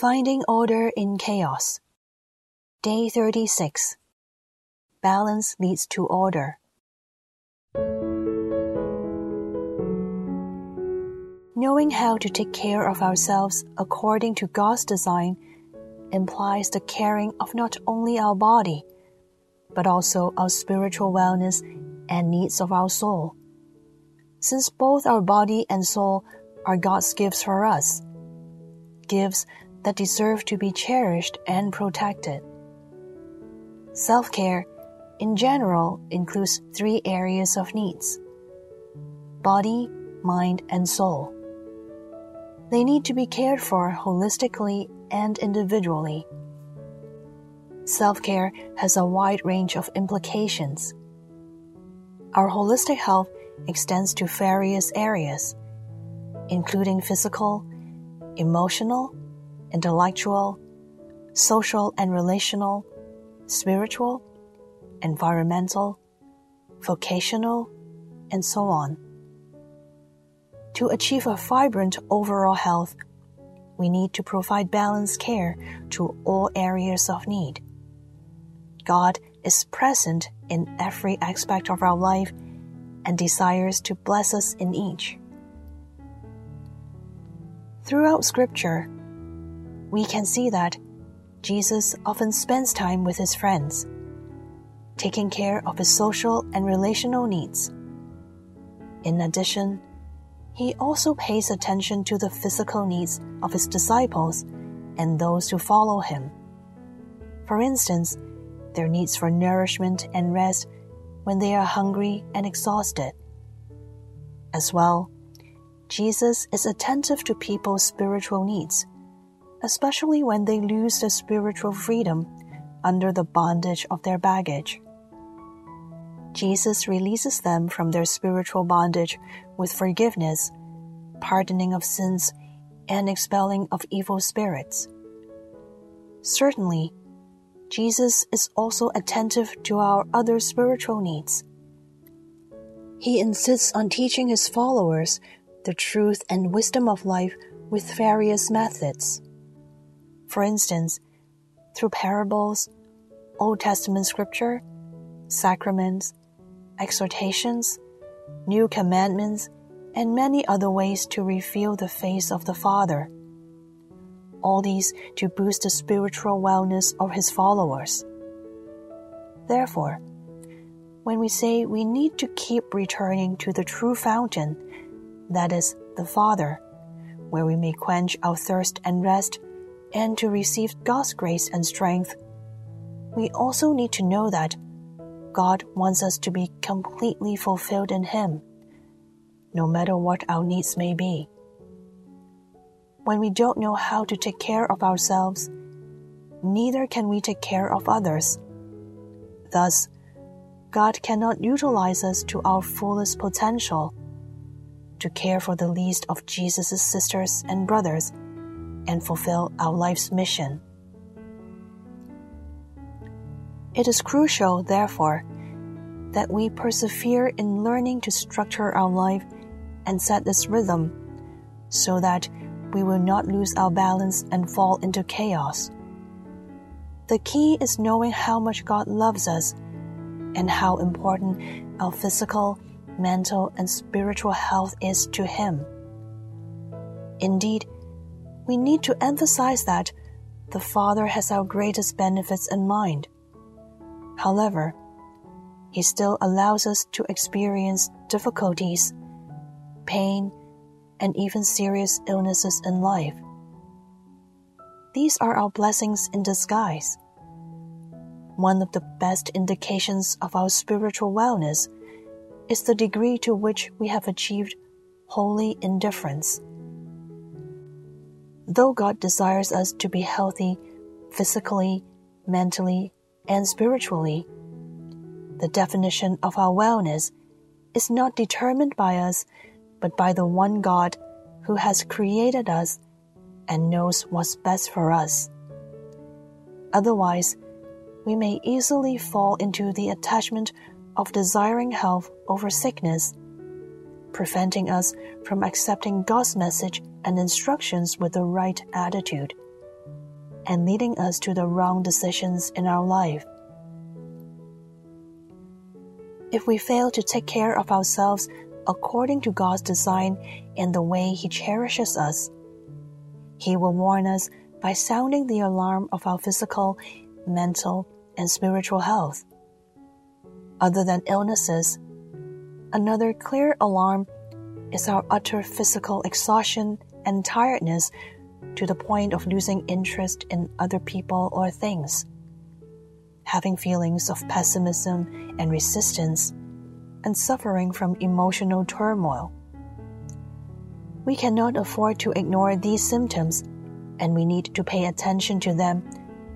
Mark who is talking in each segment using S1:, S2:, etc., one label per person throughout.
S1: Finding Order in Chaos. Day 36. Balance leads to order. Knowing how to take care of ourselves according to God's design implies the caring of not only our body, but also our spiritual wellness and needs of our soul. Since both our body and soul are God's gifts for us, gifts that deserve to be cherished and protected. Self care, in general, includes three areas of needs body, mind, and soul. They need to be cared for holistically and individually. Self care has a wide range of implications. Our holistic health extends to various areas, including physical, emotional, intellectual, social and relational, spiritual, environmental, vocational, and so on. To achieve a vibrant overall health, we need to provide balanced care to all areas of need. God is present in every aspect of our life and desires to bless us in each. Throughout Scripture, we can see that Jesus often spends time with his friends, taking care of his social and relational needs. In addition, he also pays attention to the physical needs of his disciples and those who follow him. For instance, their needs for nourishment and rest when they are hungry and exhausted. As well, Jesus is attentive to people's spiritual needs especially when they lose their spiritual freedom under the bondage of their baggage. Jesus releases them from their spiritual bondage with forgiveness, pardoning of sins, and expelling of evil spirits. Certainly, Jesus is also attentive to our other spiritual needs. He insists on teaching his followers the truth and wisdom of life with various methods. For instance, through parables, Old Testament scripture, sacraments, exhortations, new commandments, and many other ways to reveal the face of the Father. All these to boost the spiritual wellness of his followers. Therefore, when we say we need to keep returning to the true fountain, that is, the Father, where we may quench our thirst and rest and to receive God's grace and strength, we also need to know that God wants us to be completely fulfilled in Him, no matter what our needs may be. When we don't know how to take care of ourselves, neither can we take care of others. Thus, God cannot utilize us to our fullest potential to care for the least of Jesus' sisters and brothers and fulfill our life's mission. It is crucial, therefore, that we persevere in learning to structure our life and set this rhythm so that we will not lose our balance and fall into chaos. The key is knowing how much God loves us and how important our physical, mental, and spiritual health is to Him. Indeed, we need to emphasize that the Father has our greatest benefits in mind. However, He still allows us to experience difficulties, pain, and even serious illnesses in life. These are our blessings in disguise. One of the best indications of our spiritual wellness is the degree to which we have achieved holy indifference. Though God desires us to be healthy physically, mentally, and spiritually, the definition of our wellness is not determined by us, but by the one God who has created us and knows what's best for us. Otherwise, we may easily fall into the attachment of desiring health over sickness preventing us from accepting God's message and instructions with the right attitude. and leading us to the wrong decisions in our life. If we fail to take care of ourselves according to God's design and the way He cherishes us, He will warn us by sounding the alarm of our physical, mental, and spiritual health. Other than illnesses, another clear alarm is our utter physical exhaustion and tiredness to the point of losing interest in other people or things, having feelings of pessimism and resistance, and suffering from emotional turmoil. We cannot afford to ignore these symptoms, and we need to pay attention to them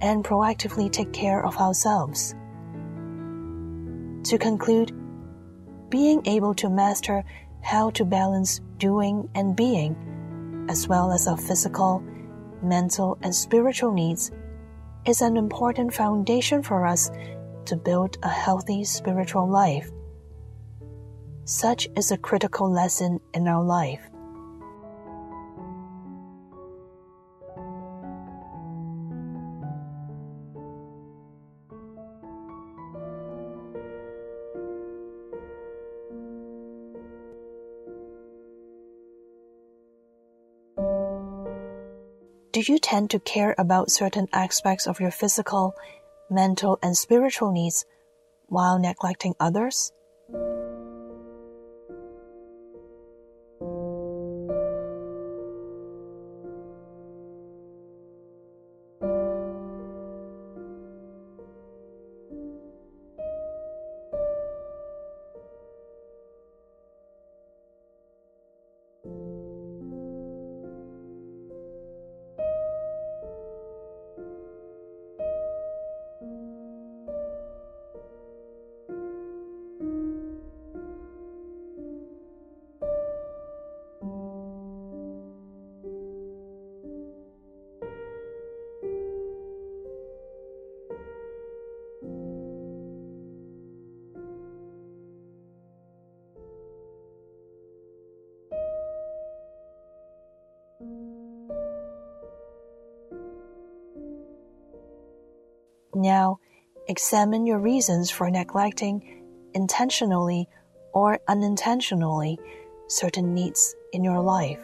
S1: and proactively take care of ourselves. To conclude, being able to master how to balance doing and being as well as our physical, mental, and spiritual needs, is an important foundation for us to build a healthy spiritual life. Such is a critical lesson in our life. Do you tend to care about certain aspects of your physical, mental, and spiritual needs while neglecting others? Now, examine your reasons for neglecting intentionally or unintentionally certain needs in your life.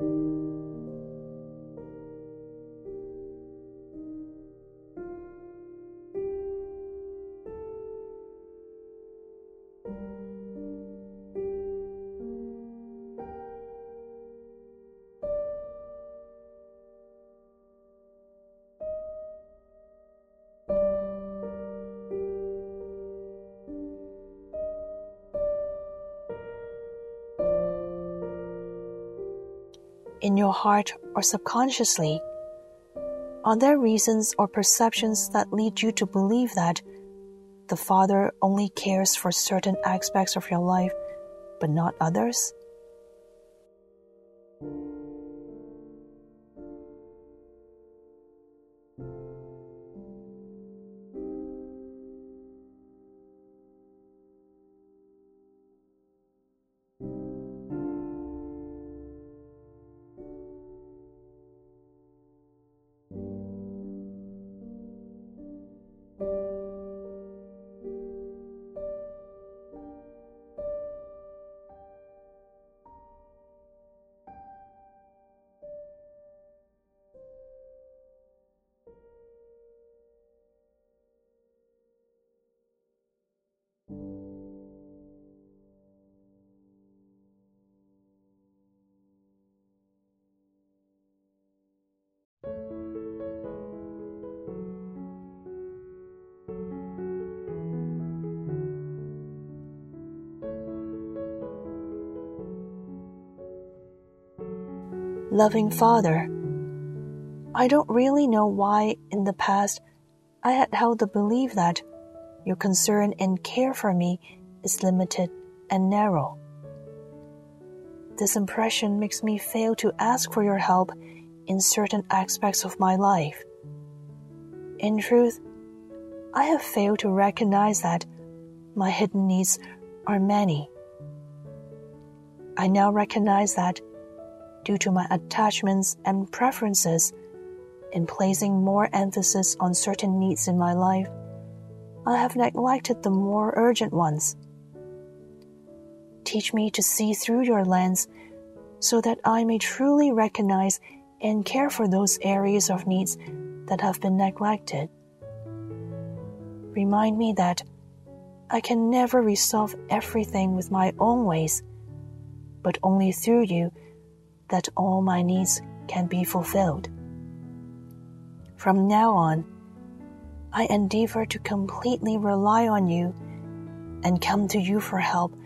S1: you in your heart or subconsciously? Are there reasons or perceptions that lead you to believe that the Father only cares for certain aspects of your life but not others? Loving Father, I don't really know why in the past I had held the belief that your concern and care for me is limited and narrow. This impression makes me fail to ask for your help in certain aspects of my life. In truth, I have failed to recognize that my hidden needs are many. I now recognize that due to my attachments and preferences in placing more emphasis on certain needs in my life, I have neglected the more urgent ones. Teach me to see through your lens so that I may truly recognize and care for those areas of needs that have been neglected. Remind me that I can never resolve everything with my own ways, but only through you that all my needs can be fulfilled. From now on, I endeavor to completely rely on you and come to you for help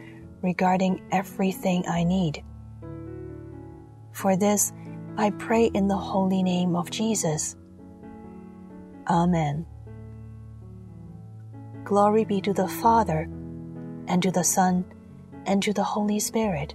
S1: regarding everything I need. For this, I pray in the holy name of Jesus. Amen. Glory be to the Father, and to the Son, and to the Holy Spirit,